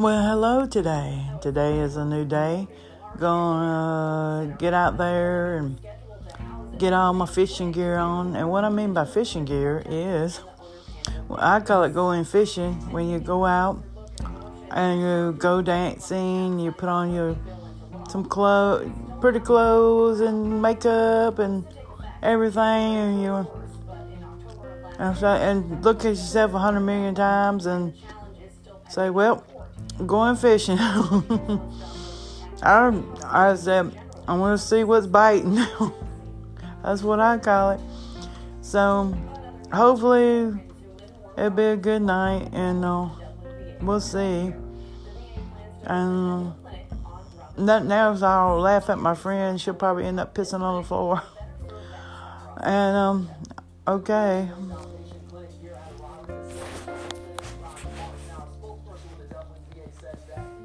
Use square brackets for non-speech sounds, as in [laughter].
Well, hello today. Today is a new day. Gonna uh, get out there and get all my fishing gear on. And what I mean by fishing gear is, well, I call it going fishing. When you go out and you go dancing, you put on your some clothes, pretty clothes and makeup and everything, and you and look at yourself a hundred million times and say, well, going fishing. [laughs] I, I said, I want to see what's biting. [laughs] That's what I call it. So, hopefully, it'll be a good night, and uh, we'll see. And that now, I'll laugh at my friend. She'll probably end up pissing on the floor. [laughs] and um, okay says that.